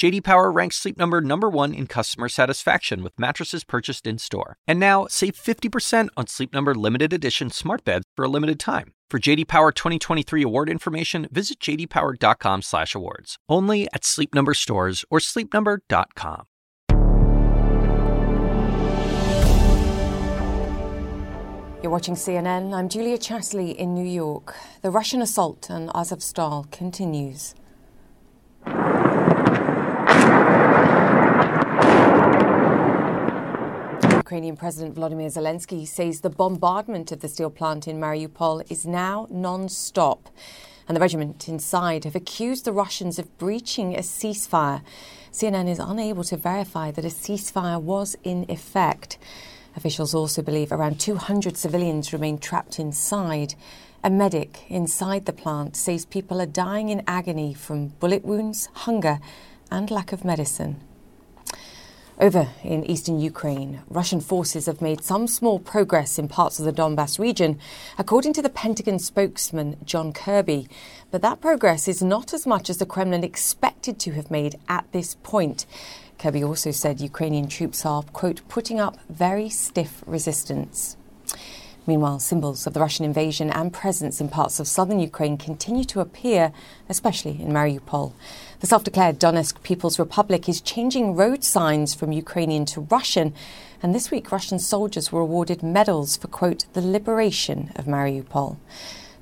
JD Power ranks Sleep Number number 1 in customer satisfaction with mattresses purchased in-store. And now, save 50% on Sleep Number limited edition smart beds for a limited time. For JD Power 2023 award information, visit jdpower.com/awards. Only at Sleep Number stores or sleepnumber.com. You're watching CNN. I'm Julia Chatterley in New York. The Russian assault on Azovstal continues. Ukrainian President Volodymyr Zelensky says the bombardment of the steel plant in Mariupol is now non stop. And the regiment inside have accused the Russians of breaching a ceasefire. CNN is unable to verify that a ceasefire was in effect. Officials also believe around 200 civilians remain trapped inside. A medic inside the plant says people are dying in agony from bullet wounds, hunger, and lack of medicine. Over in eastern Ukraine, Russian forces have made some small progress in parts of the Donbass region, according to the Pentagon spokesman John Kirby. But that progress is not as much as the Kremlin expected to have made at this point. Kirby also said Ukrainian troops are, quote, putting up very stiff resistance. Meanwhile, symbols of the Russian invasion and presence in parts of southern Ukraine continue to appear, especially in Mariupol. The self declared Donetsk People's Republic is changing road signs from Ukrainian to Russian. And this week, Russian soldiers were awarded medals for, quote, the liberation of Mariupol.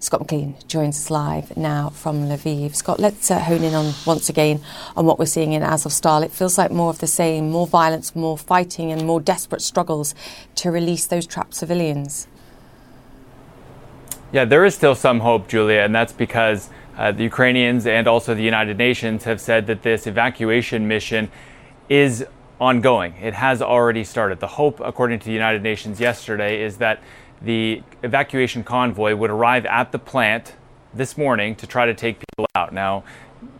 Scott McLean joins us live now from Lviv. Scott, let's uh, hone in on once again on what we're seeing in Azovstal. It feels like more of the same, more violence, more fighting, and more desperate struggles to release those trapped civilians. Yeah, there is still some hope, Julia, and that's because uh, the Ukrainians and also the United Nations have said that this evacuation mission is ongoing. It has already started. The hope, according to the United Nations yesterday, is that the evacuation convoy would arrive at the plant this morning to try to take people out. Now,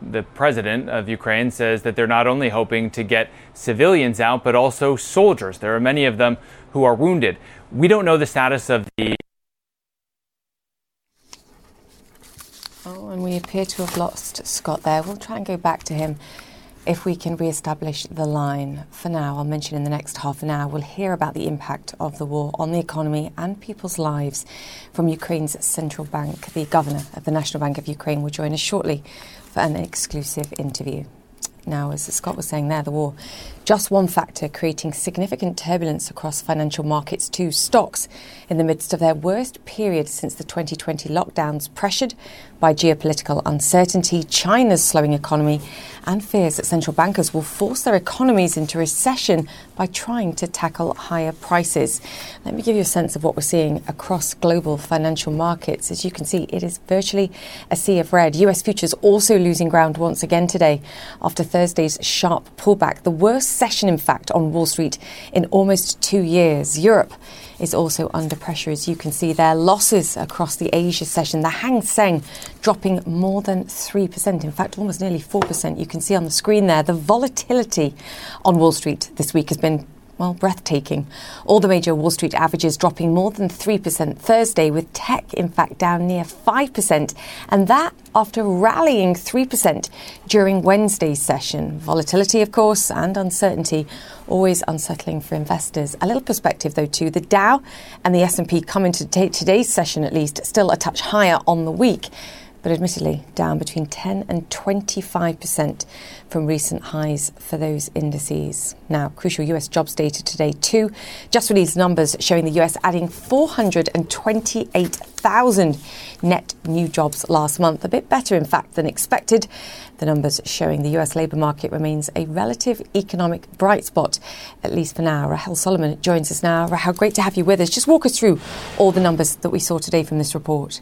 the president of Ukraine says that they're not only hoping to get civilians out, but also soldiers. There are many of them who are wounded. We don't know the status of the and we appear to have lost Scott there. We'll try and go back to him if we can re-establish the line. For now, I'll mention in the next half an hour, we'll hear about the impact of the war on the economy and people's lives from Ukraine's central bank. The governor of the National Bank of Ukraine will join us shortly for an exclusive interview. Now, as Scott was saying there, the war just one factor creating significant turbulence across financial markets too. Stocks in the midst of their worst period since the 2020 lockdowns, pressured by geopolitical uncertainty, China's slowing economy, and fears that central bankers will force their economies into recession by trying to tackle higher prices. Let me give you a sense of what we're seeing across global financial markets. As you can see, it is virtually a sea of red. US futures also losing ground once again today after Thursday's sharp pullback, the worst session, in fact, on Wall Street in almost two years. Europe is also under pressure, as you can see there. Losses across the Asia session. The Hang Seng dropping more than 3%, in fact, almost nearly 4%. You can see on the screen there the volatility on Wall Street this week has been well, breathtaking. All the major Wall Street averages dropping more than 3% Thursday, with tech, in fact, down near 5%, and that after rallying 3% during Wednesday's session. Volatility, of course, and uncertainty always unsettling for investors. A little perspective, though, too. The Dow and the S&P come into today's session, at least, still a touch higher on the week but admittedly down between 10 and 25% from recent highs for those indices. Now, crucial US jobs data today, too. Just released numbers showing the US adding 428,000 net new jobs last month, a bit better, in fact, than expected. The numbers showing the US labour market remains a relative economic bright spot, at least for now. Rahel Solomon joins us now. Rahel, great to have you with us. Just walk us through all the numbers that we saw today from this report.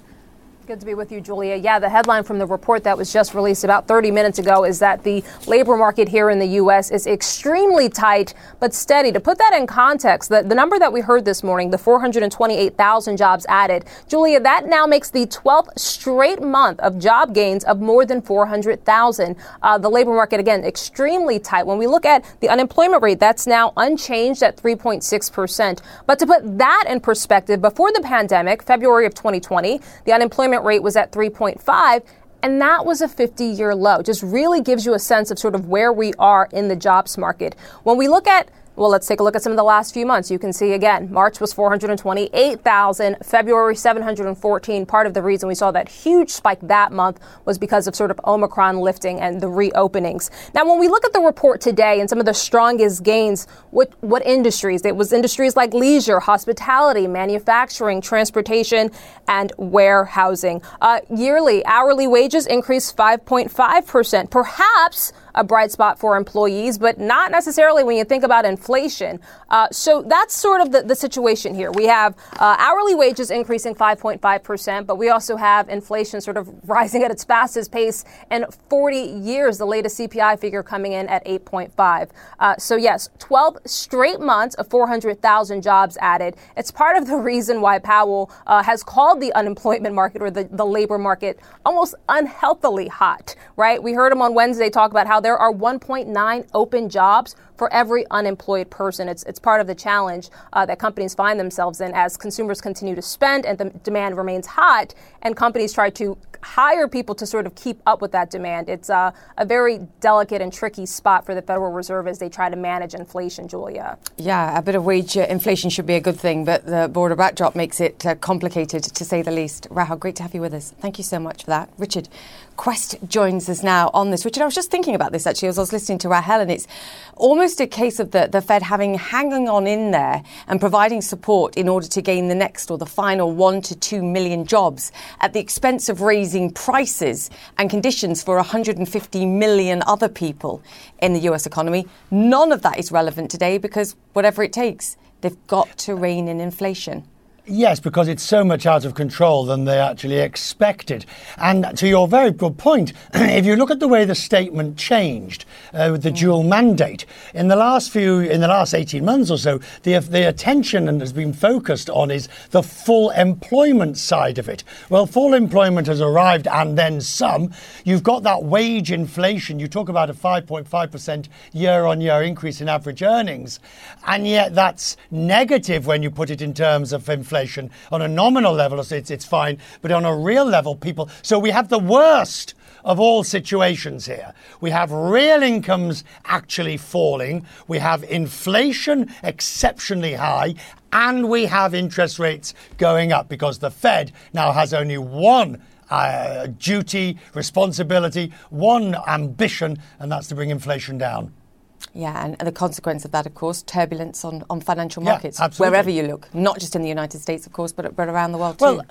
Good to be with you, Julia. Yeah, the headline from the report that was just released about 30 minutes ago is that the labor market here in the U.S. is extremely tight but steady. To put that in context, the, the number that we heard this morning, the 428,000 jobs added, Julia, that now makes the 12th straight month of job gains of more than 400,000. Uh, the labor market, again, extremely tight. When we look at the unemployment rate, that's now unchanged at 3.6%. But to put that in perspective, before the pandemic, February of 2020, the unemployment unemployment rate was at 3.5 and that was a 50 year low. Just really gives you a sense of sort of where we are in the jobs market. When we look at well, let's take a look at some of the last few months. You can see again, March was 428,000, February 714. Part of the reason we saw that huge spike that month was because of sort of Omicron lifting and the reopenings. Now, when we look at the report today and some of the strongest gains, what, what industries? It was industries like leisure, hospitality, manufacturing, transportation, and warehousing. Uh, yearly hourly wages increased 5.5%. Perhaps a bright spot for employees, but not necessarily when you think about inflation. Uh, so that's sort of the, the situation here. We have uh, hourly wages increasing 5.5%, but we also have inflation sort of rising at its fastest pace in 40 years, the latest CPI figure coming in at 8.5. Uh, so, yes, 12 straight months of 400,000 jobs added. It's part of the reason why Powell uh, has called the unemployment market or the, the labor market almost unhealthily hot, right? We heard him on Wednesday talk about how there are 1.9 open jobs for every unemployed person. It's, it's part of the challenge uh, that companies find themselves in as consumers continue to spend and the demand remains hot and companies try to hire people to sort of keep up with that demand. It's uh, a very delicate and tricky spot for the Federal Reserve as they try to manage inflation, Julia. Yeah, a bit of wage uh, inflation should be a good thing, but the border backdrop makes it uh, complicated to say the least. Rahel, great to have you with us. Thank you so much for that. Richard Quest joins us now on this. Richard, I was just thinking about this actually as I was listening to Rahel, and it's almost a case of the, the Fed having hanging on in there and providing support in order to gain the next or the final one to two million jobs at the expense of raising prices and conditions for 150 million other people in the US economy. None of that is relevant today because whatever it takes, they've got to rein in inflation. Yes, because it's so much out of control than they actually expected. And to your very good point, if you look at the way the statement changed uh, with the mm. dual mandate in the last few, in the last eighteen months or so, the the attention and has been focused on is the full employment side of it. Well, full employment has arrived, and then some. You've got that wage inflation. You talk about a five point five percent year-on-year increase in average earnings, and yet that's negative when you put it in terms of inflation inflation. On a nominal level, it's, it's fine, but on a real level, people. So we have the worst of all situations here. We have real incomes actually falling, we have inflation exceptionally high, and we have interest rates going up because the Fed now has only one. Uh, duty, responsibility, one ambition, and that's to bring inflation down. Yeah, and the consequence of that, of course, turbulence on, on financial markets, yeah, wherever you look, not just in the United States, of course, but, but around the world well, too.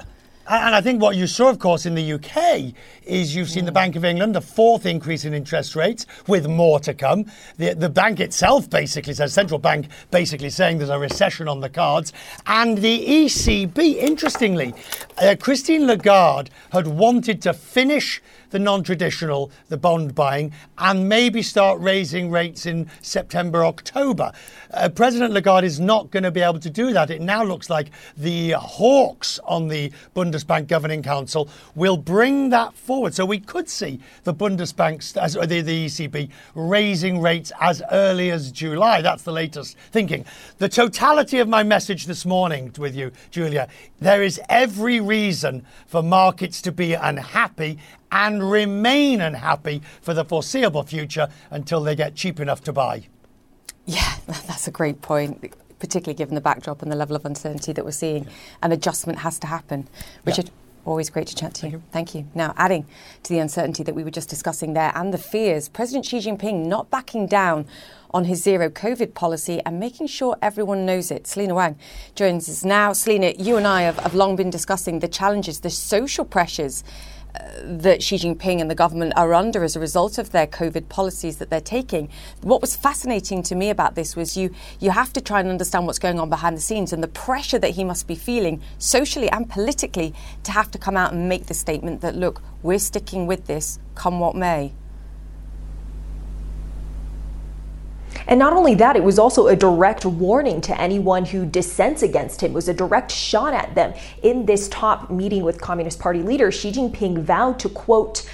And I think what you saw, of course, in the UK is you've seen mm. the Bank of England, the fourth increase in interest rates, with more to come. The, the bank itself basically says, central bank basically saying there's a recession on the cards. And the ECB, interestingly, uh, Christine Lagarde had wanted to finish the non traditional, the bond buying, and maybe start raising rates in September, October. Uh, President Lagarde is not going to be able to do that. It now looks like the hawks on the Bundesbank Governing Council will bring that forward. So we could see the Bundesbank, as, the, the ECB, raising rates as early as July. That's the latest thinking. The totality of my message this morning with you, Julia, there is every reason for markets to be unhappy and remain unhappy for the foreseeable future until they get cheap enough to buy. Yeah, that's a great point, particularly given the backdrop and the level of uncertainty that we're seeing. Yeah. An adjustment has to happen. Richard, yeah. always great to chat to you. Thank you. Thank you. Now, adding to the uncertainty that we were just discussing there and the fears, President Xi Jinping not backing down on his zero COVID policy and making sure everyone knows it. Selena Wang joins us now. Selena, you and I have, have long been discussing the challenges, the social pressures that Xi Jinping and the government are under as a result of their COVID policies that they're taking. What was fascinating to me about this was you you have to try and understand what's going on behind the scenes and the pressure that he must be feeling socially and politically to have to come out and make the statement that look, we're sticking with this, come what may. And not only that, it was also a direct warning to anyone who dissents against him. It was a direct shot at them. In this top meeting with Communist Party leader, Xi Jinping vowed to, quote,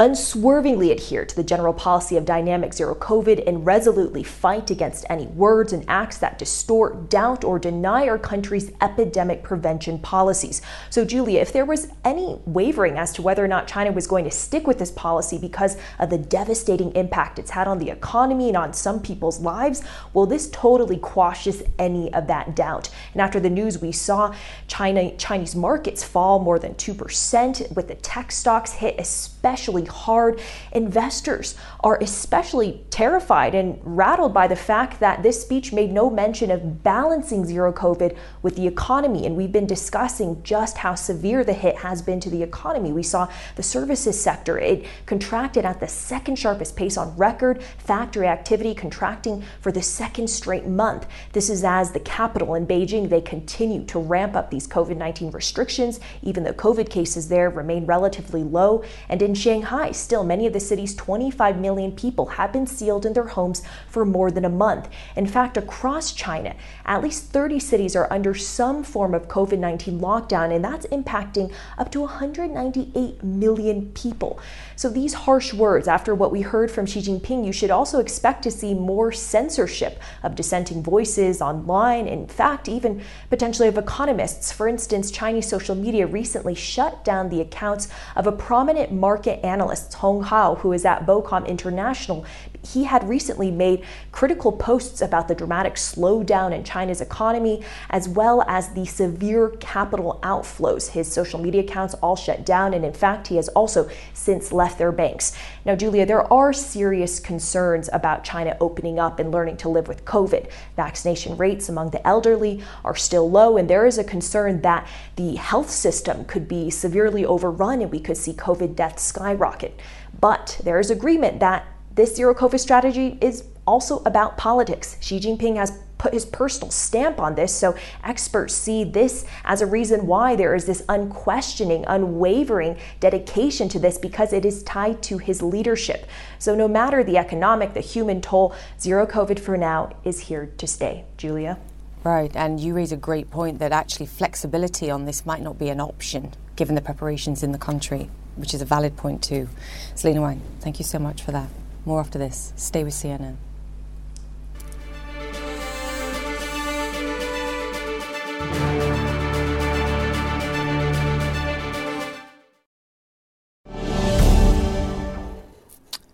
unswervingly adhere to the general policy of dynamic zero COVID and resolutely fight against any words and acts that distort, doubt, or deny our country's epidemic prevention policies. So, Julia, if there was any wavering as to whether or not China was going to stick with this policy because of the devastating impact it's had on the economy and on some people's lives, well, this totally quashes any of that doubt. And after the news, we saw China Chinese markets fall more than 2%, with the tech stocks hit especially hard. Investors are especially terrified and rattled by the fact that this speech made no mention of balancing zero COVID with the economy. And we've been discussing just how severe the hit has been to the economy. We saw the services sector, it contracted at the second sharpest pace on record, factory activity contracting for the second straight month. This is as the capital in Beijing, they continue to ramp up these COVID 19 restrictions, even though COVID cases there remain relatively low. And in Shanghai, Still, many of the city's 25 million people have been sealed in their homes for more than a month. In fact, across China, at least 30 cities are under some form of COVID 19 lockdown, and that's impacting up to 198 million people. So, these harsh words, after what we heard from Xi Jinping, you should also expect to see more censorship of dissenting voices online, in fact, even potentially of economists. For instance, Chinese social media recently shut down the accounts of a prominent market analyst Hong Hao, who is at BOCOM International, he had recently made critical posts about the dramatic slowdown in China's economy, as well as the severe capital outflows. His social media accounts all shut down, and in fact, he has also since left their banks. Now, Julia, there are serious concerns about China opening up and learning to live with COVID. Vaccination rates among the elderly are still low, and there is a concern that the health system could be severely overrun and we could see COVID deaths skyrocket. But there is agreement that this zero COVID strategy is also about politics. Xi Jinping has put his personal stamp on this, so experts see this as a reason why there is this unquestioning, unwavering dedication to this because it is tied to his leadership. So, no matter the economic, the human toll, zero COVID for now is here to stay. Julia? Right, and you raise a great point that actually flexibility on this might not be an option given the preparations in the country, which is a valid point too. Selena Wang, thank you so much for that. More after this. Stay with CNN.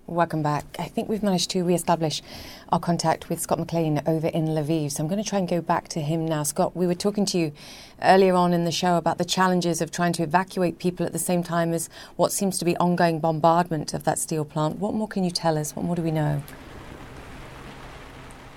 Welcome back. I think we've managed to re-establish our contact with Scott McLean over in Lviv. So I'm going to try and go back to him now. Scott, we were talking to you earlier on in the show about the challenges of trying to evacuate people at the same time as what seems to be ongoing bombardment of that steel plant. What more can you tell us? What more do we know?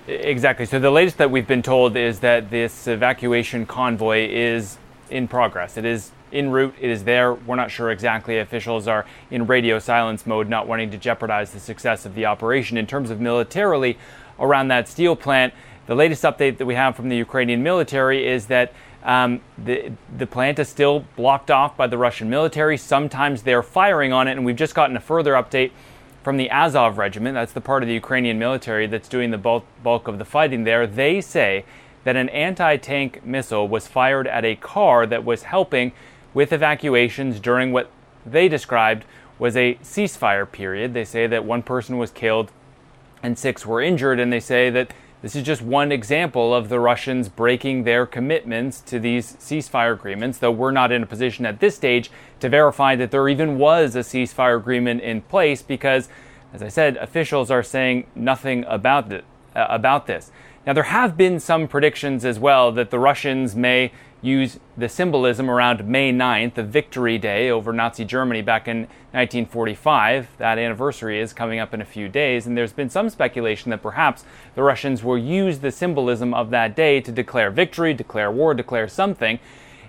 Exactly. So the latest that we've been told is that this evacuation convoy is in progress. It is en route. It is there. We're not sure exactly. Officials are in radio silence mode, not wanting to jeopardize the success of the operation. In terms of militarily around that steel plant, the latest update that we have from the Ukrainian military is that um, the, the plant is still blocked off by the Russian military. Sometimes they're firing on it, and we've just gotten a further update from the Azov regiment. That's the part of the Ukrainian military that's doing the bulk, bulk of the fighting there. They say that an anti tank missile was fired at a car that was helping with evacuations during what they described was a ceasefire period. They say that one person was killed and six were injured, and they say that this is just one example of the Russians breaking their commitments to these ceasefire agreements, though we're not in a position at this stage to verify that there even was a ceasefire agreement in place because, as I said, officials are saying nothing about, it, uh, about this. Now, there have been some predictions as well that the Russians may use the symbolism around May 9th, the victory day over Nazi Germany back in 1945. That anniversary is coming up in a few days, and there's been some speculation that perhaps the Russians will use the symbolism of that day to declare victory, declare war, declare something.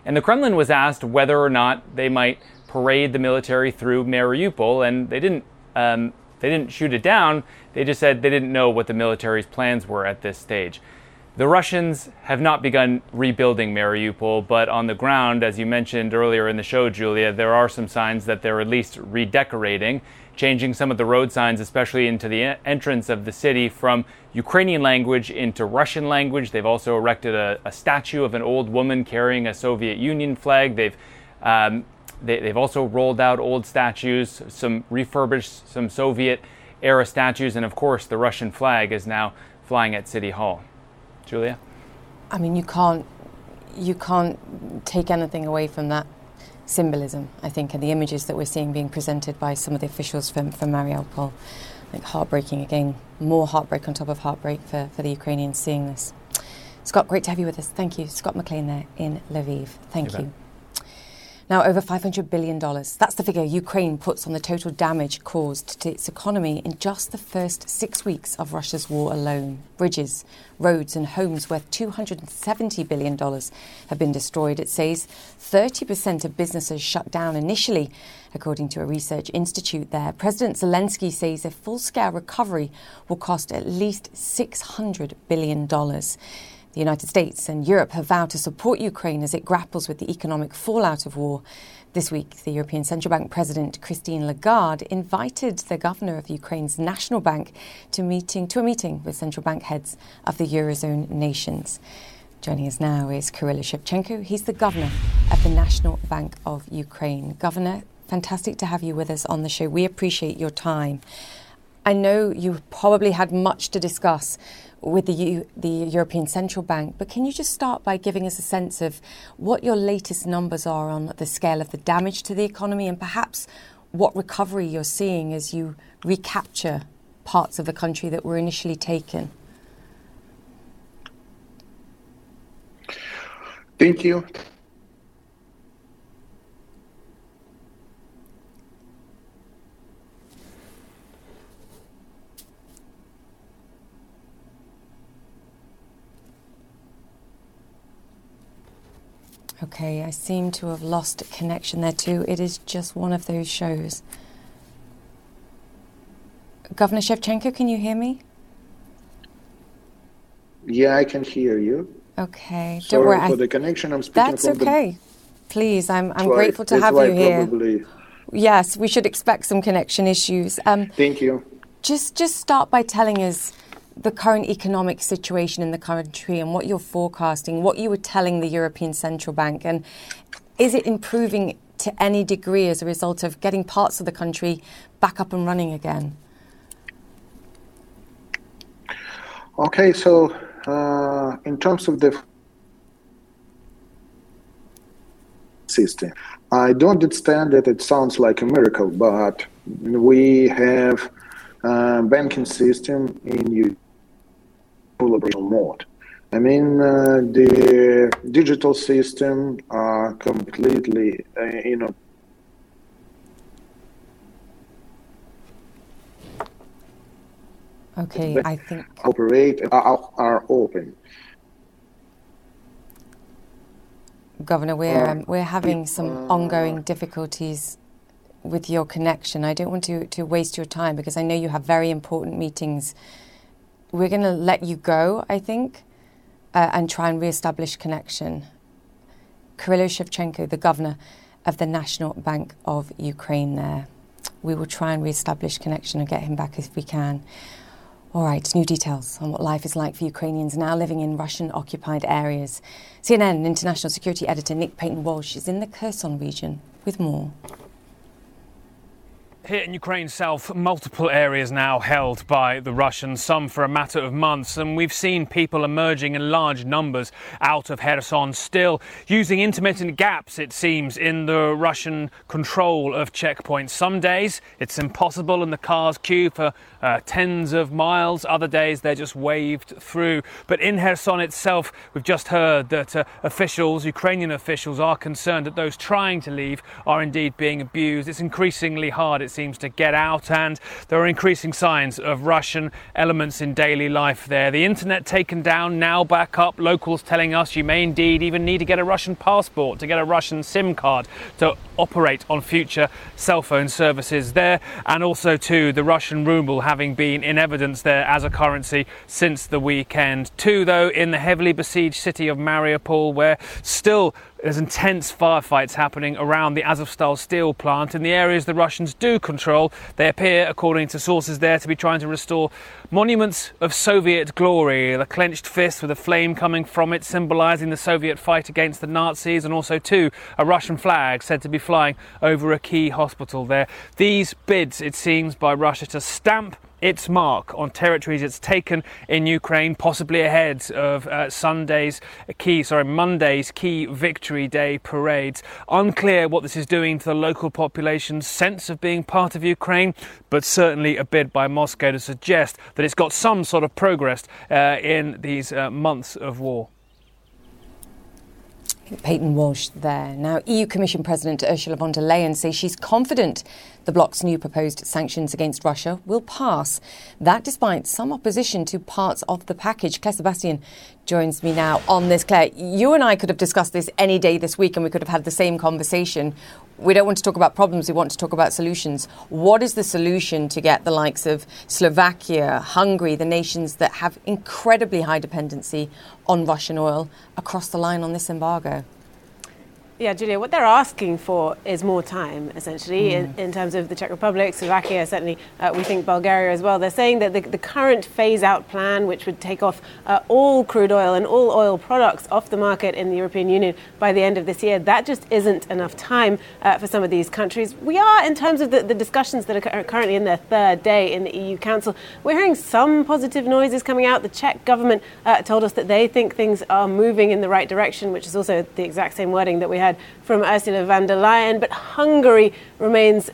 And the Kremlin was asked whether or not they might parade the military through Mariupol, and they didn't. Um, they didn't shoot it down. They just said they didn't know what the military's plans were at this stage. The Russians have not begun rebuilding Mariupol, but on the ground, as you mentioned earlier in the show, Julia, there are some signs that they're at least redecorating, changing some of the road signs, especially into the entrance of the city, from Ukrainian language into Russian language. They've also erected a, a statue of an old woman carrying a Soviet Union flag. They've um, they, have also rolled out old statues, some refurbished some Soviet era statues, and of course, the Russian flag is now flying at City Hall. Julia? I mean, you can't, you can't take anything away from that symbolism, I think, and the images that we're seeing being presented by some of the officials from, from Mariupol. I think heartbreaking again, more heartbreak on top of heartbreak for, for the Ukrainians seeing this. Scott, great to have you with us. Thank you. Scott McLean there in Lviv. Thank you. you. Now, over $500 billion. That's the figure Ukraine puts on the total damage caused to its economy in just the first six weeks of Russia's war alone. Bridges, roads, and homes worth $270 billion have been destroyed. It says 30% of businesses shut down initially, according to a research institute there. President Zelensky says a full scale recovery will cost at least $600 billion. The United States and Europe have vowed to support Ukraine as it grapples with the economic fallout of war. This week, the European Central Bank President Christine Lagarde invited the governor of Ukraine's national bank to meeting to a meeting with central bank heads of the eurozone nations. Joining us now is Kyrylo Shevchenko. He's the governor of the National Bank of Ukraine. Governor, fantastic to have you with us on the show. We appreciate your time. I know you probably had much to discuss with the, U, the European Central Bank. But can you just start by giving us a sense of what your latest numbers are on the scale of the damage to the economy and perhaps what recovery you're seeing as you recapture parts of the country that were initially taken? Thank you. Okay, I seem to have lost a connection there too. It is just one of those shows. Governor Shevchenko, can you hear me? Yeah, I can hear you. Okay, don't Sorry worry. for I, the connection. I'm speaking That's okay. Please, I'm, I'm grateful to have you here. Probably. Yes, we should expect some connection issues. Um, Thank you. Just, just start by telling us the current economic situation in the country and what you're forecasting, what you were telling the European Central Bank, and is it improving to any degree as a result of getting parts of the country back up and running again? Okay, so uh, in terms of the system, I don't understand that it sounds like a miracle, but we have a banking system in operational mode. I mean, uh, the digital system are completely, uh, you know, Okay, I think operate are, are open. Governor, we're um, we're having some uh, ongoing difficulties with your connection. I don't want to, to waste your time because I know you have very important meetings we're going to let you go, I think, uh, and try and re-establish connection. Kyrylo Shevchenko, the governor of the National Bank of Ukraine there. We will try and re-establish connection and get him back if we can. All right, new details on what life is like for Ukrainians now living in Russian occupied areas. CNN international security editor Nick Paton Walsh is in the Kherson region with more. Here in Ukraine south, multiple areas now held by the Russians, some for a matter of months, and we've seen people emerging in large numbers out of Kherson, still using intermittent gaps, it seems, in the Russian control of checkpoints. Some days it's impossible and the cars queue for uh, tens of miles, other days they're just waved through. But in Kherson itself, we've just heard that uh, officials, Ukrainian officials, are concerned that those trying to leave are indeed being abused. It's increasingly hard, it seems to get out, and there are increasing signs of Russian elements in daily life there. The internet taken down, now back up. Locals telling us you may indeed even need to get a Russian passport to get a Russian SIM card to operate on future cell phone services there, and also too the Russian ruble having been in evidence there as a currency since the weekend. Two, though, in the heavily besieged city of Mariupol, where still there's intense firefights happening around the Azovstal steel plant in the areas the Russians do control. They appear, according to sources there, to be trying to restore monuments of Soviet glory. The clenched fist with a flame coming from it, symbolising the Soviet fight against the Nazis, and also, too, a Russian flag said to be flying over a key hospital there. These bids, it seems, by Russia to stamp its mark on territories it's taken in Ukraine, possibly ahead of uh, Sunday's key, sorry, Monday's key Victory Day parades. Unclear what this is doing to the local population's sense of being part of Ukraine, but certainly a bid by Moscow to suggest that it's got some sort of progress uh, in these uh, months of war. Paton Walsh there. Now, EU Commission President Ursula von der Leyen says she's confident the bloc's new proposed sanctions against Russia will pass. That despite some opposition to parts of the package. Claire Sebastian joins me now on this. Claire, you and I could have discussed this any day this week and we could have had the same conversation. We don't want to talk about problems, we want to talk about solutions. What is the solution to get the likes of Slovakia, Hungary, the nations that have incredibly high dependency on Russian oil across the line on this embargo? Yeah, Julia, what they're asking for is more time, essentially, mm. in, in, terms of the Czech Republic, Slovakia, certainly uh, we think Bulgaria as well. They're saying that the, the current phase out plan, which would take off uh, all crude oil and all oil products off the market in the European Union by the end of this year, that just isn't enough time uh, for some of these countries. We are, in terms of the, the discussions that are currently in their third day in the EU Council, we're hearing some positive noises coming out. The Czech government uh, told us that they think things are moving in the right direction, which is also the exact same wording that we had from Ursula von der Leyen, but Hungary remains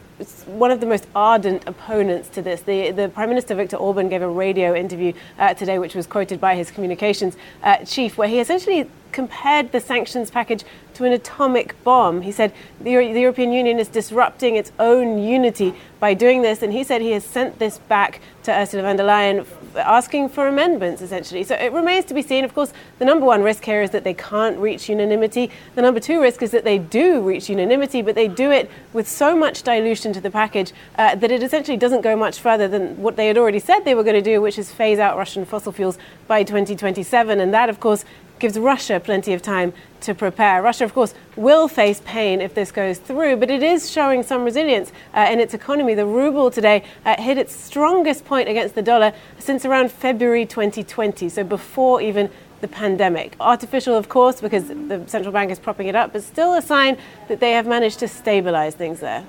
one of the most ardent opponents to this. The, the Prime Minister Viktor Orban gave a radio interview uh, today, which was quoted by his communications uh, chief, where he essentially compared the sanctions package to an atomic bomb. He said the, the, European Union is disrupting its own unity by doing this, and he said he has sent this back to Ursula von der Leyen asking for amendments, essentially. So it remains to be seen. Of course, the number one risk here is that they can't reach unanimity. The number two risk is that they do reach unanimity, but they do it with so much dilution to the package uh, that it essentially doesn't go much further than what they had already said they were going to do, which is phase out Russian fossil fuels by 2027. And that, of course, gives Russia plenty of time to prepare. Russia, of course, will face pain if this goes through, but it is showing some resilience uh, in its economy. The ruble today uh, hit its strongest point against the dollar since around February 2020, so before even the pandemic. Artificial, of course, because the central bank is propping it up, but still a sign that they have managed to stabilize things there.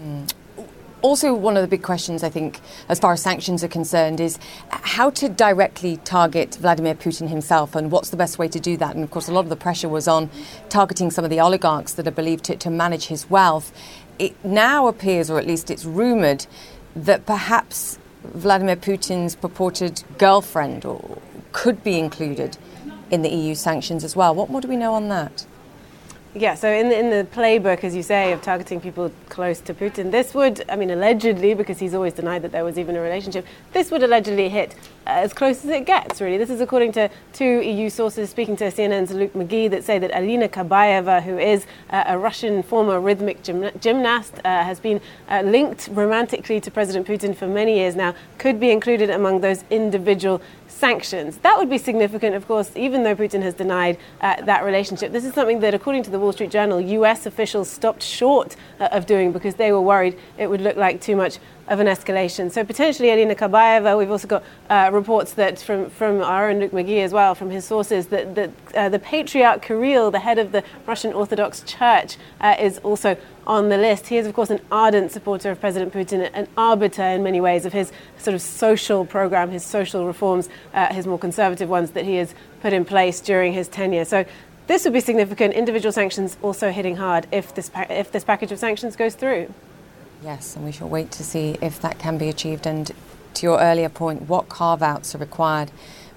Mm also, one of the big questions, I think, as far as sanctions are concerned, is how to directly target Vladimir Putin himself and what's the best way to do that. And of course, a lot of the pressure was on targeting some of the oligarchs that are believed to, to manage his wealth. It now appears, or at least it's rumoured, that perhaps Vladimir Putin's purported girlfriend or, could be included in the EU sanctions as well. What more do we know on that? Yeah, so in the, in the playbook, as you say, of targeting people close to Putin, this would, I mean, allegedly, because he's always denied that there was even a relationship, this would allegedly hit as close as it gets, really. This is according to two EU sources speaking to CNN's Luke McGee that say that Alina Kabayeva, who is uh, a Russian former rhythmic gym- gymnast, uh, has been uh, linked romantically to President Putin for many years now, could be included among those individual sanctions. That would be significant, of course, even though Putin has denied uh, that relationship. This is something that, according to the Wall Street Journal, US officials stopped short uh, of doing because they were worried it would look like too much of an escalation. So potentially Alina Kabayeva, we've also got uh, reports that from, from our own Luke McGee as well, from his sources, that, that uh, the Patriarch Kirill, the head of the Russian Orthodox Church, uh, is also on the list. He is, of course, an ardent supporter of President Putin, an arbiter in many ways of his sort of social program, his social reforms, uh, his more conservative ones that he has put in place during his tenure. So this would be significant. Individual sanctions also hitting hard if this, pa- if this package of sanctions goes through. Yes, and we shall wait to see if that can be achieved. And to your earlier point, what carve outs are required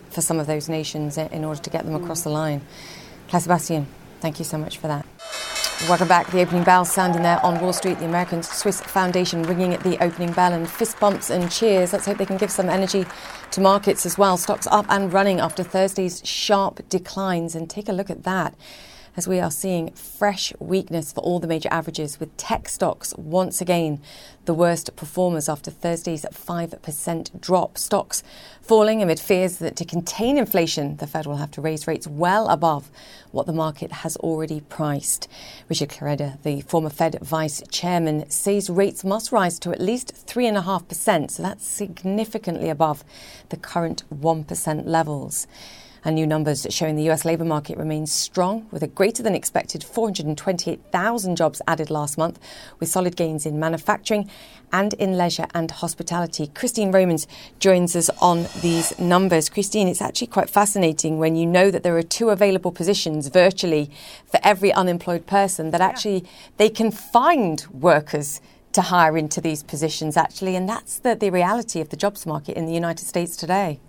for some of those nations in order to get them across the line? Claire Sebastian, thank you so much for that. Welcome back. The opening bell sounding there on Wall Street. The American Swiss Foundation ringing at the opening bell and fist bumps and cheers. Let's hope they can give some energy to markets as well. Stocks up and running after Thursday's sharp declines. And take a look at that as we are seeing fresh weakness for all the major averages, with tech stocks once again the worst performers after Thursday's 5% drop. Stocks falling amid fears that to contain inflation, the Fed will have to raise rates well above what the market has already priced. Richard Clarida, the former Fed vice chairman, says rates must rise to at least 3.5%, so that's significantly above the current 1% levels. And new numbers showing the US labour market remains strong, with a greater than expected 428,000 jobs added last month, with solid gains in manufacturing and in leisure and hospitality. Christine Romans joins us on these numbers. Christine, it's actually quite fascinating when you know that there are two available positions virtually for every unemployed person, that actually they can find workers to hire into these positions, actually. And that's the, the reality of the jobs market in the United States today.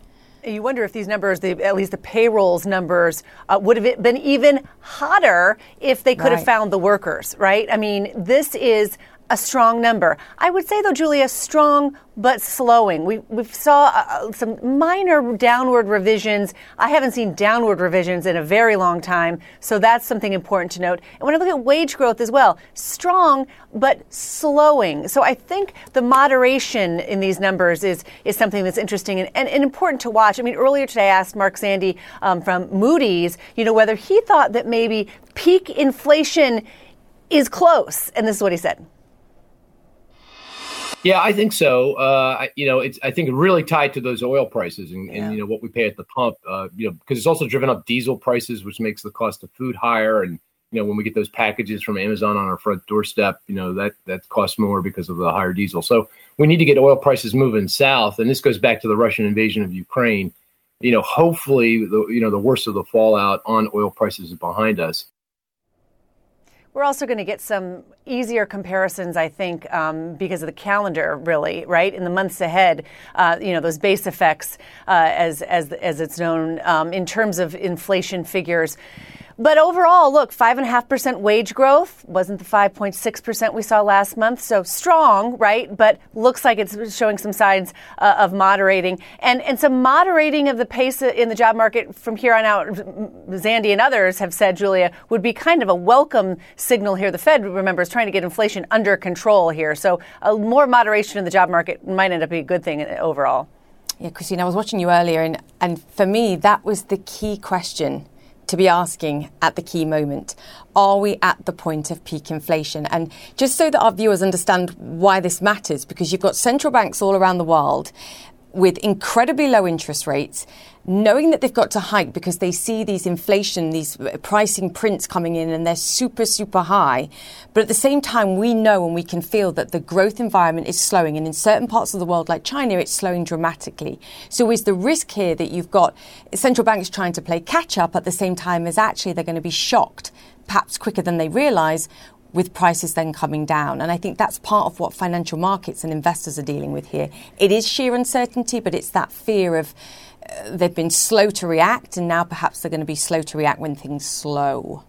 You wonder if these numbers, the, at least the payrolls numbers, uh, would have been even hotter if they could right. have found the workers, right? I mean, this is a strong number. I would say, though, Julia, strong but slowing. We we saw uh, uh, some minor downward revisions. I haven't seen downward revisions in a very long time, so that's something important to note. And when I look at wage growth as well, strong but slowing. So I think the moderation in these numbers is is something that's interesting and, and, and important to watch. I mean, earlier today I asked Mark Zandi um, from Moody's, you know, whether he thought that maybe peak inflation is close, and this is what he said. Yeah, I think so. Uh, you know, it's I think really tied to those oil prices and, yeah. and you know what we pay at the pump. Uh, you know, because it's also driven up diesel prices, which makes the cost of food higher. And you know, when we get those packages from Amazon on our front doorstep, you know that that costs more because of the higher diesel. So we need to get oil prices moving south. And this goes back to the Russian invasion of Ukraine. You know, hopefully, the you know the worst of the fallout on oil prices is behind us. We're also going to get some easier comparisons, I think, um, because of the calendar, really, right? In the months ahead, uh, you know, those base effects, uh, as, as, as it's known, um, in terms of inflation figures. But overall, look, 5.5% wage growth wasn't the 5.6% we saw last month. So strong, right? But looks like it's showing some signs uh, of moderating and, and some moderating of the pace in the job market from here on out. Zandi and others have said, Julia, would be kind of a welcome signal here. The Fed, remember, is trying to get inflation under control here. So a more moderation in the job market might end up being a good thing overall. Yeah, Christine, I was watching you earlier, and, and for me, that was the key question to be asking at the key moment. Are we at the point of peak inflation? And just so that our viewers understand why this matters, because you've got central banks all around the world with incredibly low interest rates, knowing that they've got to hike because they see these inflation, these pricing prints coming in and they're super, super high. But at the same time, we know and we can feel that the growth environment is slowing. And in certain parts of the world, like China, it's slowing dramatically. So is the risk here that you've got central banks trying to play catch up at the same time as actually they're going to be shocked, perhaps quicker than they realize with prices then coming down. And I think that's part of what financial markets and investors are dealing with here. It is sheer uncertainty, but it's that fear of uh, they've been slow to react, and now perhaps they're going to be slow to react when things slow.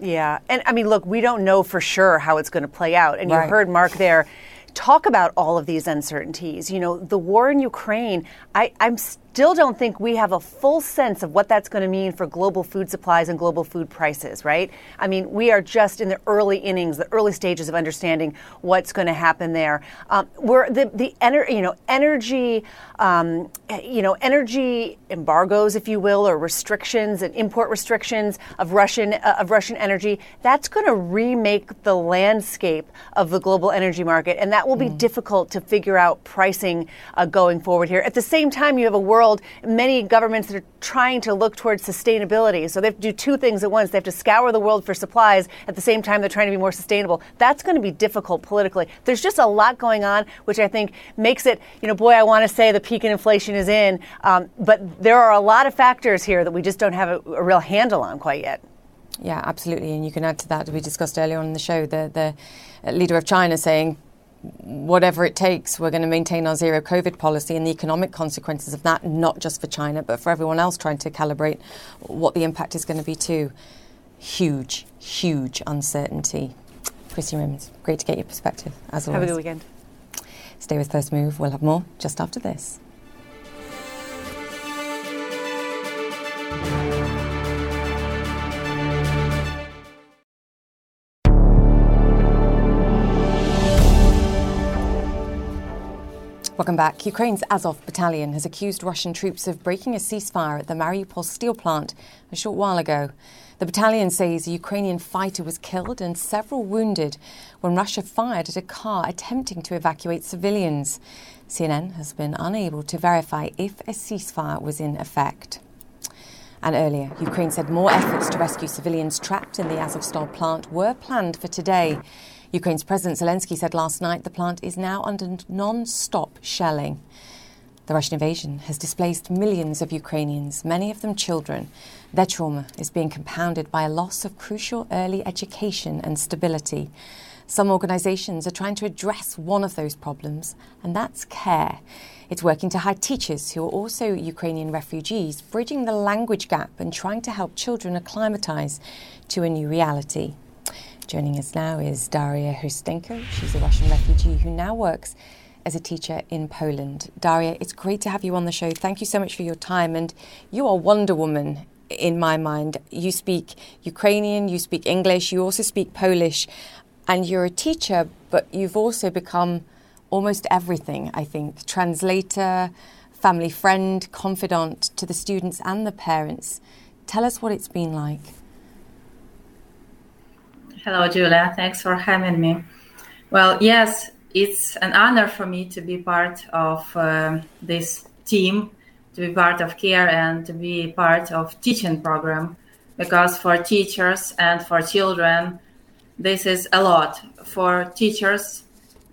Yeah. And I mean, look, we don't know for sure how it's going to play out. And right. you heard Mark there talk about all of these uncertainties. You know, the war in Ukraine, I, I'm still don't think we have a full sense of what that's going to mean for global food supplies and global food prices, right? I mean, we are just in the early innings, the early stages of understanding what's going to happen there. Um, we're the the ener- you know energy um, you know energy embargoes, if you will, or restrictions and import restrictions of Russian uh, of Russian energy. That's going to remake the landscape of the global energy market, and that will be mm. difficult to figure out pricing uh, going forward here. At the same time, you have a world world, many governments that are trying to look towards sustainability. So they have to do two things at once. They have to scour the world for supplies. At the same time, they're trying to be more sustainable. That's going to be difficult politically. There's just a lot going on, which I think makes it, you know, boy, I want to say the peak in inflation is in. Um, but there are a lot of factors here that we just don't have a, a real handle on quite yet. Yeah, absolutely. And you can add to that, we discussed earlier on in the show, the, the leader of China saying whatever it takes, we're going to maintain our zero COVID policy and the economic consequences of that, not just for China, but for everyone else trying to calibrate what the impact is going to be too. huge, huge uncertainty. Christine Romans, great to get your perspective, as always. Have a good weekend. Stay with First Move. We'll have more just after this. Welcome back. Ukraine's Azov battalion has accused Russian troops of breaking a ceasefire at the Mariupol steel plant a short while ago. The battalion says a Ukrainian fighter was killed and several wounded when Russia fired at a car attempting to evacuate civilians. CNN has been unable to verify if a ceasefire was in effect. And earlier, Ukraine said more efforts to rescue civilians trapped in the Azovstal plant were planned for today. Ukraine's President Zelensky said last night the plant is now under non stop shelling. The Russian invasion has displaced millions of Ukrainians, many of them children. Their trauma is being compounded by a loss of crucial early education and stability. Some organisations are trying to address one of those problems, and that's care. It's working to hire teachers who are also Ukrainian refugees, bridging the language gap and trying to help children acclimatise to a new reality. Joining us now is Daria Hustenko. She's a Russian refugee who now works as a teacher in Poland. Daria, it's great to have you on the show. Thank you so much for your time. And you are Wonder Woman in my mind. You speak Ukrainian, you speak English, you also speak Polish, and you're a teacher, but you've also become almost everything, I think translator, family friend, confidant to the students and the parents. Tell us what it's been like. Hello, Julia. Thanks for having me. Well, yes, it's an honor for me to be part of uh, this team, to be part of CARE, and to be part of teaching program. Because for teachers and for children, this is a lot. For teachers,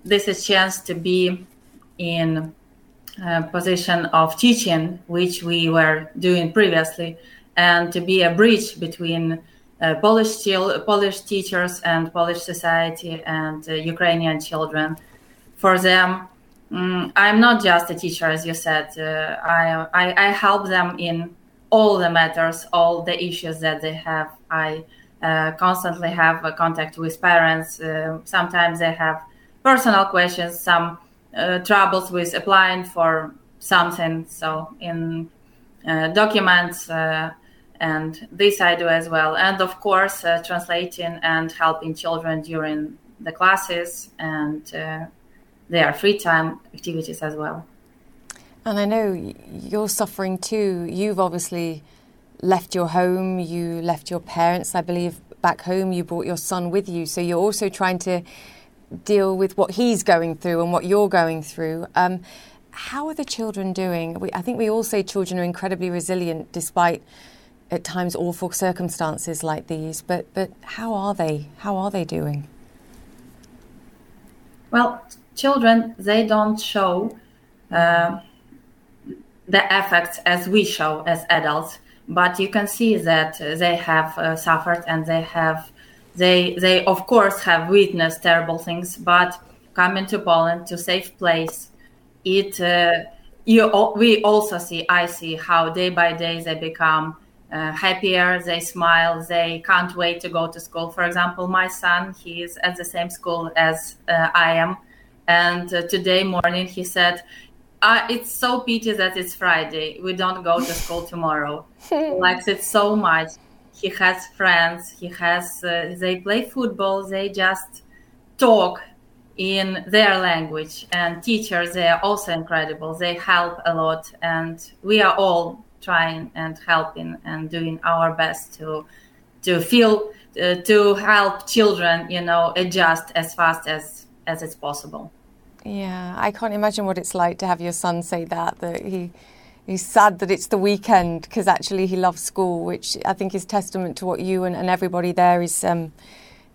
this is chance to be in a position of teaching, which we were doing previously, and to be a bridge between uh, Polish, Polish teachers and Polish society and uh, Ukrainian children. For them, um, I'm not just a teacher, as you said. Uh, I, I, I help them in all the matters, all the issues that they have. I uh, constantly have a contact with parents. Uh, sometimes they have personal questions, some uh, troubles with applying for something. So in documents and this I do as well. And of course, uh, translating and helping children during the classes and uh, their free time activities as well. And I know you're suffering too. You've obviously left your home, you left your parents, I believe, back home. You brought your son with you. So you're also trying to deal with what he's going through and what you're going through. Um, how are the children doing? We, I think we all say children are incredibly resilient despite at times awful circumstances like these. But but how are they? How are they doing? Well, children they don't show uh, the effects as we show as adults, but you can see that they have uh, suffered and they have they they of course have witnessed terrible things, but coming to Poland to safe place, it. Uh, you, we also see, I see how day by day they become uh, happier, they smile, they can't wait to go to school. For example, my son, he is at the same school as uh, I am. And uh, today morning he said, uh, It's so pity that it's Friday. We don't go to school tomorrow. he likes it so much. He has friends, he has, uh, they play football, they just talk in their language. And teachers, they are also incredible. They help a lot. And we are all trying and helping and doing our best to to feel uh, to help children you know adjust as fast as as it's possible. Yeah i can't imagine what it's like to have your son say that that he he's sad that it's the weekend because actually he loves school which i think is testament to what you and, and everybody there is um,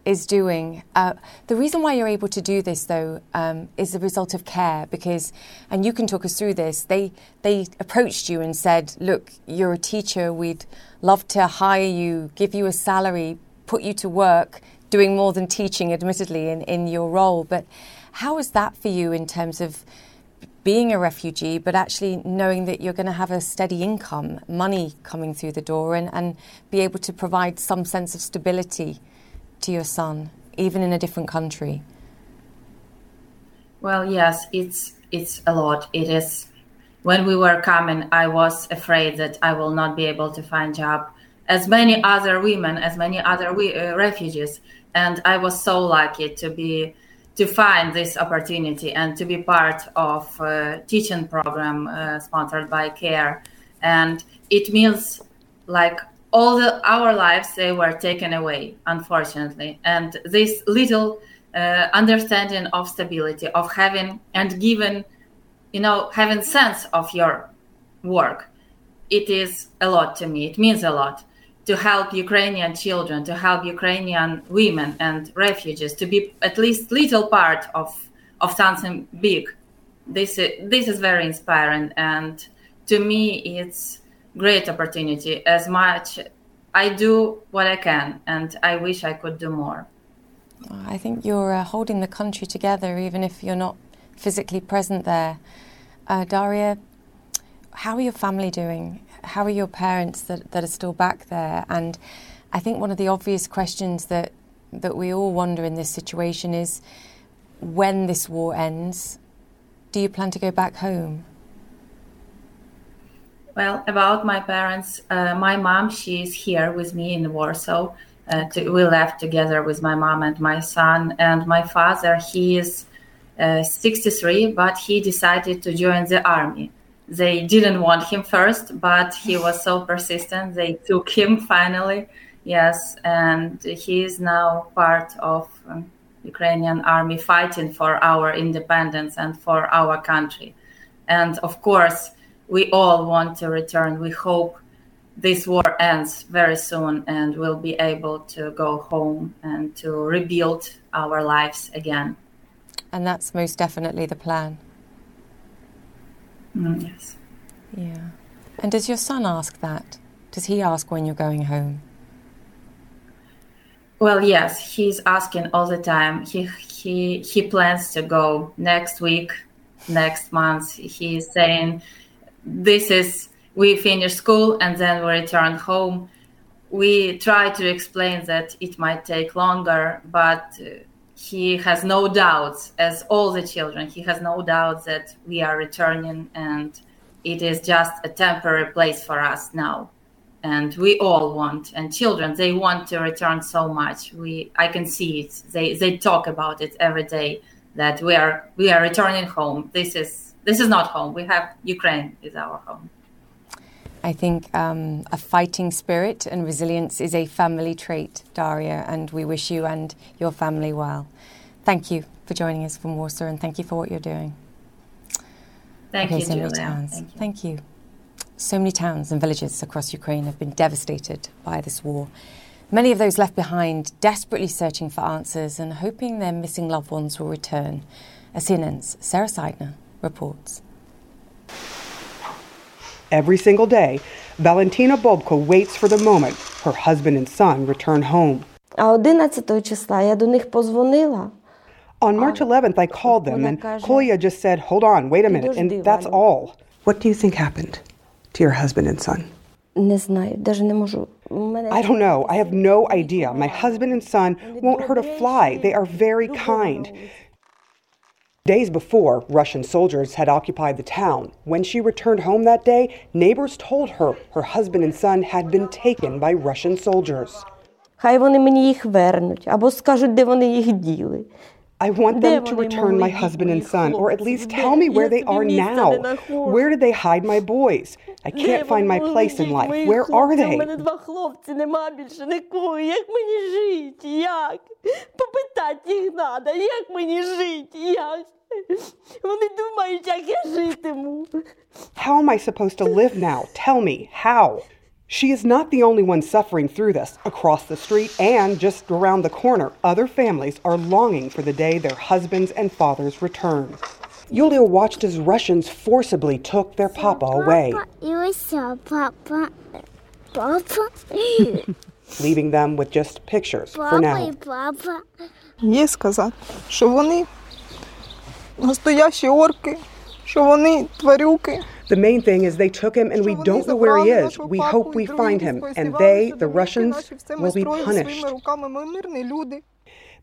is doing. Uh, the reason why you're able to do this, though, um, is the result of care. Because, and you can talk us through this. They they approached you and said, "Look, you're a teacher. We'd love to hire you, give you a salary, put you to work, doing more than teaching, admittedly, in in your role." But how is that for you in terms of being a refugee, but actually knowing that you're going to have a steady income, money coming through the door, and, and be able to provide some sense of stability to your son, even in a different country? Well, yes, it's it's a lot. It is. When we were coming, I was afraid that I will not be able to find job, as many other women, as many other we, uh, refugees, and I was so lucky to be to find this opportunity and to be part of a teaching program uh, sponsored by CARE. And it means like all the, our lives, they were taken away, unfortunately. And this little uh, understanding of stability, of having and given, you know, having sense of your work, it is a lot to me. It means a lot to help Ukrainian children, to help Ukrainian women and refugees to be at least little part of of something big. This is this is very inspiring, and to me, it's great opportunity. As much I do what I can, and I wish I could do more. I think you're uh, holding the country together, even if you're not physically present there. Uh, Daria, how are your family doing? how are your parents that, that are still back there? And I think one of the obvious questions that that we all wonder in this situation is when this war ends, do you plan to go back home? Well, about my parents, uh, my mom, she's here with me in Warsaw. Uh, to, we left together with my mom and my son. And my father, he is uh, 63, but he decided to join the army they didn't want him first, but he was so persistent. They took him finally. Yes, and he is now part of um, Ukrainian army fighting for our independence and for our country. And of course, we all want to return. We hope this war ends very soon and we'll be able to go home and to rebuild our lives again. And that's most definitely the plan. Mm, yes. Yeah. And does your son ask that? Does he ask when you're going home? Well, yes, he's asking all the time. He he he plans to go next week, next month. He's saying, "This is we finish school and then we return home." We try to explain that it might take longer, but uh, he has no doubts, as all the children, he has no doubts that we are returning and it is just a temporary place for us now. And we all want, and children, they want to return so much. We, I can see it. They, they talk about it every day that we are, we are returning home. This is, this is not home. We have Ukraine is our home. I think um, a fighting spirit and resilience is a family trait, Daria, and we wish you and your family well. Thank you for joining us from Warsaw, and thank you for what you're doing. Thank okay, you, so Julia. many towns. Thank you. Thank you. So many towns and villages across Ukraine have been devastated by this war. Many of those left behind desperately searching for answers and hoping their missing loved ones will return. As CNN's Sara Sidner reports. Every single day, Valentina Bobko waits for the moment her husband and son return home. On March 11th, I called them, and Kolya just said, Hold on, wait a minute, and that's all. What do you think happened to your husband and son? I don't know. I have no idea. My husband and son won't hurt a fly. They are very kind. Days before, Russian soldiers had occupied the town. When she returned home that day, neighbors told her her husband and son had been taken by Russian soldiers. Хай вони мені їх вернуть, або скажуть, де вони їх діли. I want them to return my husband and son, or at least tell me where they are now. Where did they hide my boys? I can't find my place in life. Where are they? два хлопці, нема більше нікого. Як мені жити? Як? Попитати їх треба. Як мені жити? Як? Вони думають, як я житиму. How am I supposed to live now? Tell me, how? She is not the only one suffering through this. Across the street and just around the corner, other families are longing for the day their husbands and fathers return. Yulia watched as Russians forcibly took their papa away, Papa, Papa, leaving them with just pictures for now. Papa. Є сказати, що вони настоящі орки, The main thing is they took him and we don't know where he is. We hope we find him and they, the Russians, will be punished.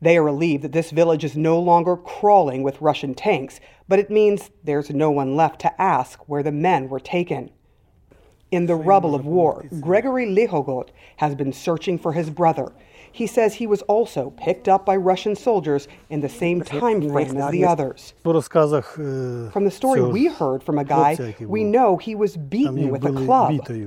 They are relieved that this village is no longer crawling with Russian tanks, but it means there's no one left to ask where the men were taken. In the rubble of war, Gregory Lihogot has been searching for his brother. He says he was also picked up by Russian soldiers in the same time frame as the others. From the story we heard from a guy, we know he was beaten with a club. We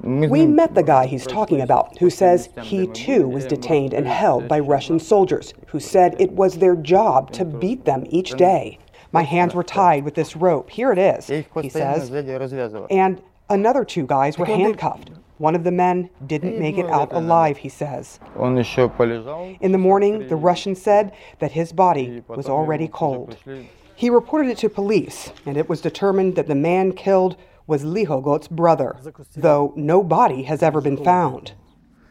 mm-hmm. met the guy he's talking about, who says he too was detained and held by Russian soldiers, who said it was their job to beat them each day. My hands were tied with this rope. Here it is, he says. And another two guys were handcuffed. One of the men didn't make it out alive, he says. In the morning, the Russian said that his body was already cold. He reported it to police, and it was determined that the man killed was Lihogot's brother, though no body has ever been found.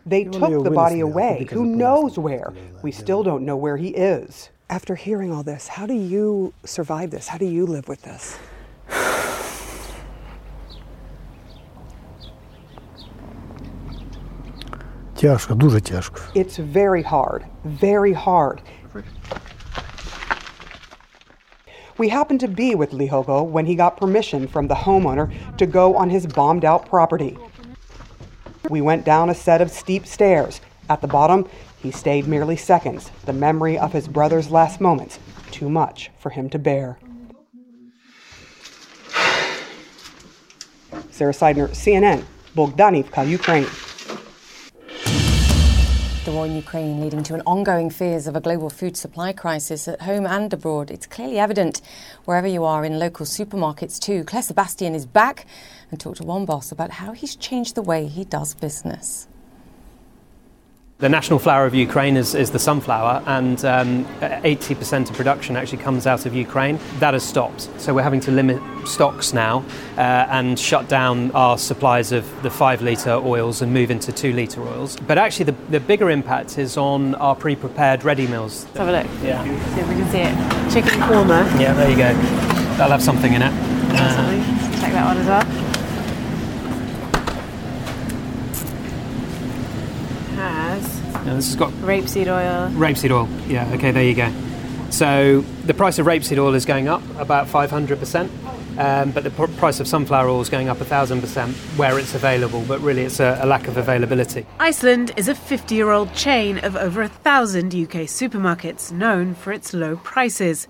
They took the body away. Who knows where? We still don't know where he is. After hearing all this, how do you survive this? How do you live with this? Тяжко, дуже тяжко. It's very hard, very hard. We happened to be with Lihogo when he got permission from the homeowner to go on his bombed out property. We went down a set of steep stairs. At the bottom, he stayed merely seconds, the memory of his brother's last moments too much for him to bear. Sara Sidner, CNN, Bogdanivka, Ukraine. The war in Ukraine leading to an ongoing fears of a global food supply crisis at home and abroad. It's clearly evident wherever you are in local supermarkets too. Clare Sebastian is back and talked to one boss about how he's changed the way he does business. The national flower of Ukraine is, is the sunflower, and um, 80% of production actually comes out of Ukraine. That has stopped. So we're having to limit stocks now uh, and shut down our supplies of the five litre oils and move into two litre oils. But actually, the, the bigger impact is on our pre prepared ready meals. Let's have a look. Yeah. See if we can see it. Chicken korma. Yeah, there you go. That'll have something in it. Uh, check that one as well. Yeah, this has got rapeseed oil. Rapeseed oil. Yeah, okay, there you go. So the price of rapeseed oil is going up about 500%, um, but the pr- price of sunflower oil is going up 1,000% where it's available, but really it's a, a lack of availability. Iceland is a 50 year old chain of over a thousand UK supermarkets known for its low prices.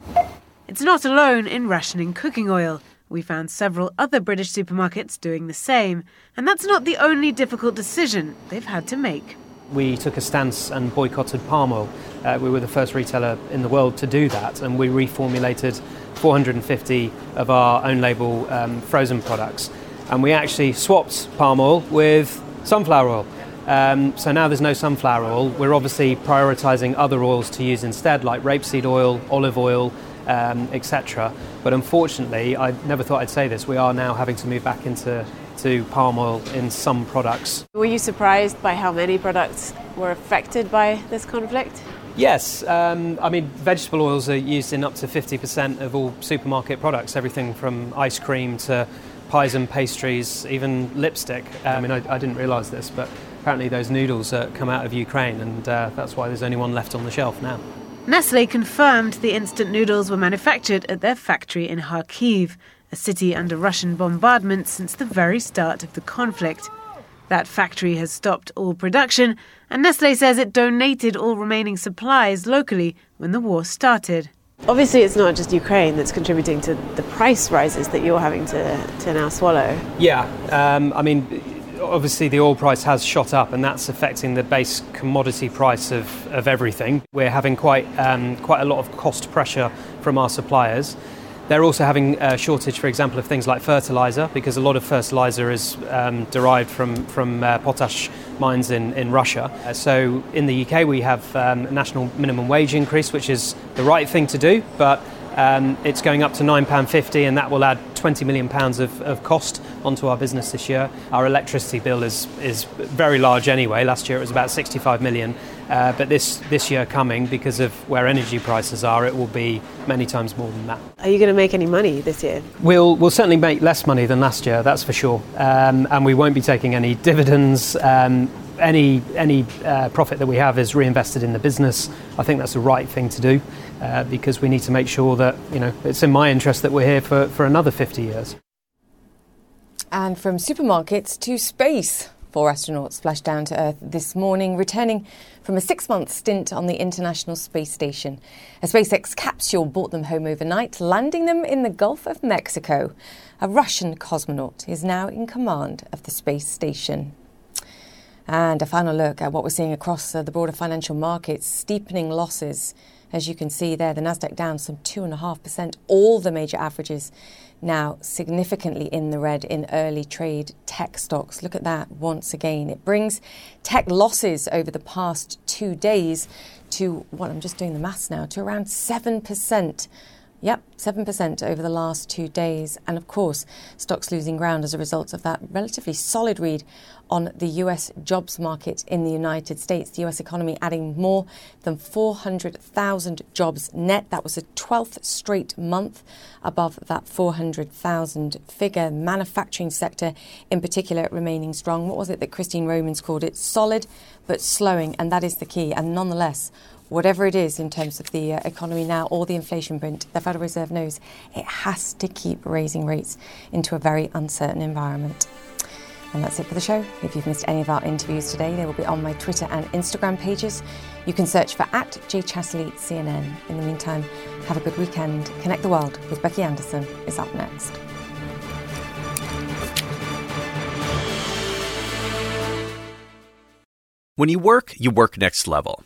It's not alone in rationing cooking oil. We found several other British supermarkets doing the same, and that's not the only difficult decision they've had to make. We took a stance and boycotted palm oil. Uh, we were the first retailer in the world to do that, and we reformulated 450 of our own label um, frozen products. And we actually swapped palm oil with sunflower oil. Um, so now there's no sunflower oil. We're obviously prioritising other oils to use instead, like rapeseed oil, olive oil, um, etc. But unfortunately, I never thought I'd say this. We are now having to move back into to palm oil in some products. Were you surprised by how many products were affected by this conflict? Yes, um, I mean, vegetable oils are used in up to 50% of all supermarket products, everything from ice cream to pies and pastries, even lipstick. I mean, I, I didn't realise this, but apparently those noodles uh, come out of Ukraine, and uh, that's why there's only one left on the shelf now. Nestle confirmed the instant noodles were manufactured at their factory in Kharkiv, a city under Russian bombardment since the very start of the conflict. That factory has stopped all production, and Nestle says it donated all remaining supplies locally when the war started. Obviously, it's not just Ukraine that's contributing to the price rises that you're having to, to now swallow. Yeah, um, I mean, obviously the oil price has shot up, and that's affecting the base commodity price of, of everything. We're having quite um, quite a lot of cost pressure from our suppliers. They're also having a shortage, for example, of things like fertilizer, because a lot of fertilizer is um, derived from, from uh, potash mines in, in Russia. So in the UK, we have um, a national minimum wage increase, which is the right thing to do, but Um, it's going up to £9.50 and that will add £20 million of, of cost onto our business this year. Our electricity bill is, is very large anyway. Last year it was about 65 million. Uh, but this, this year coming, because of where energy prices are, it will be many times more than that. Are you going to make any money this year? We'll, we'll certainly make less money than last year, that's for sure. Um, and we won't be taking any dividends. Um, any any uh, profit that we have is reinvested in the business. I think that's the right thing to do uh, because we need to make sure that you know it's in my interest that we're here for, for another 50 years. And from supermarkets to space. Four astronauts splashed down to Earth this morning, returning from a six month stint on the International Space Station. A SpaceX capsule brought them home overnight, landing them in the Gulf of Mexico. A Russian cosmonaut is now in command of the space station. And a final look at what we're seeing across uh, the broader financial markets steepening losses. As you can see there, the Nasdaq down some 2.5%. All the major averages now significantly in the red in early trade tech stocks. Look at that once again. It brings tech losses over the past two days to what I'm just doing the maths now to around 7%. Yep, 7% over the last two days. And of course, stocks losing ground as a result of that relatively solid read on the US jobs market in the United States. The US economy adding more than 400,000 jobs net. That was a 12th straight month above that 400,000 figure. Manufacturing sector in particular remaining strong. What was it that Christine Romans called it? Solid but slowing. And that is the key. And nonetheless, whatever it is in terms of the uh, economy now or the inflation print, the Federal Reserve knows it has to keep raising rates into a very uncertain environment. And that's it for the show. If you've missed any of our interviews today, they will be on my Twitter and Instagram pages. You can search for at CNN. In the meantime, have a good weekend. Connect the World with Becky Anderson is up next. When you work, you work next level.